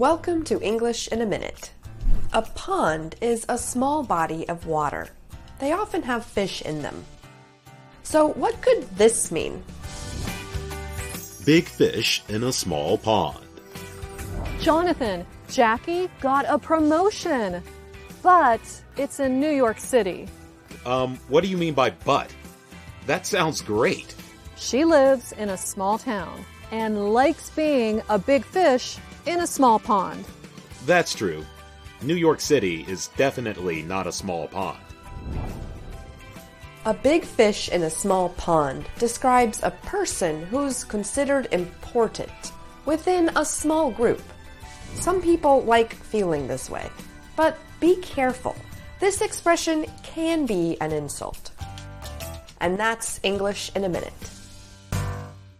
Welcome to English in a Minute. A pond is a small body of water. They often have fish in them. So, what could this mean? Big fish in a small pond. Jonathan, Jackie got a promotion, but it's in New York City. Um, what do you mean by but? That sounds great. She lives in a small town and likes being a big fish in a small pond. That's true. New York City is definitely not a small pond. A big fish in a small pond describes a person who's considered important within a small group. Some people like feeling this way, but be careful. This expression can be an insult. And that's English in a minute.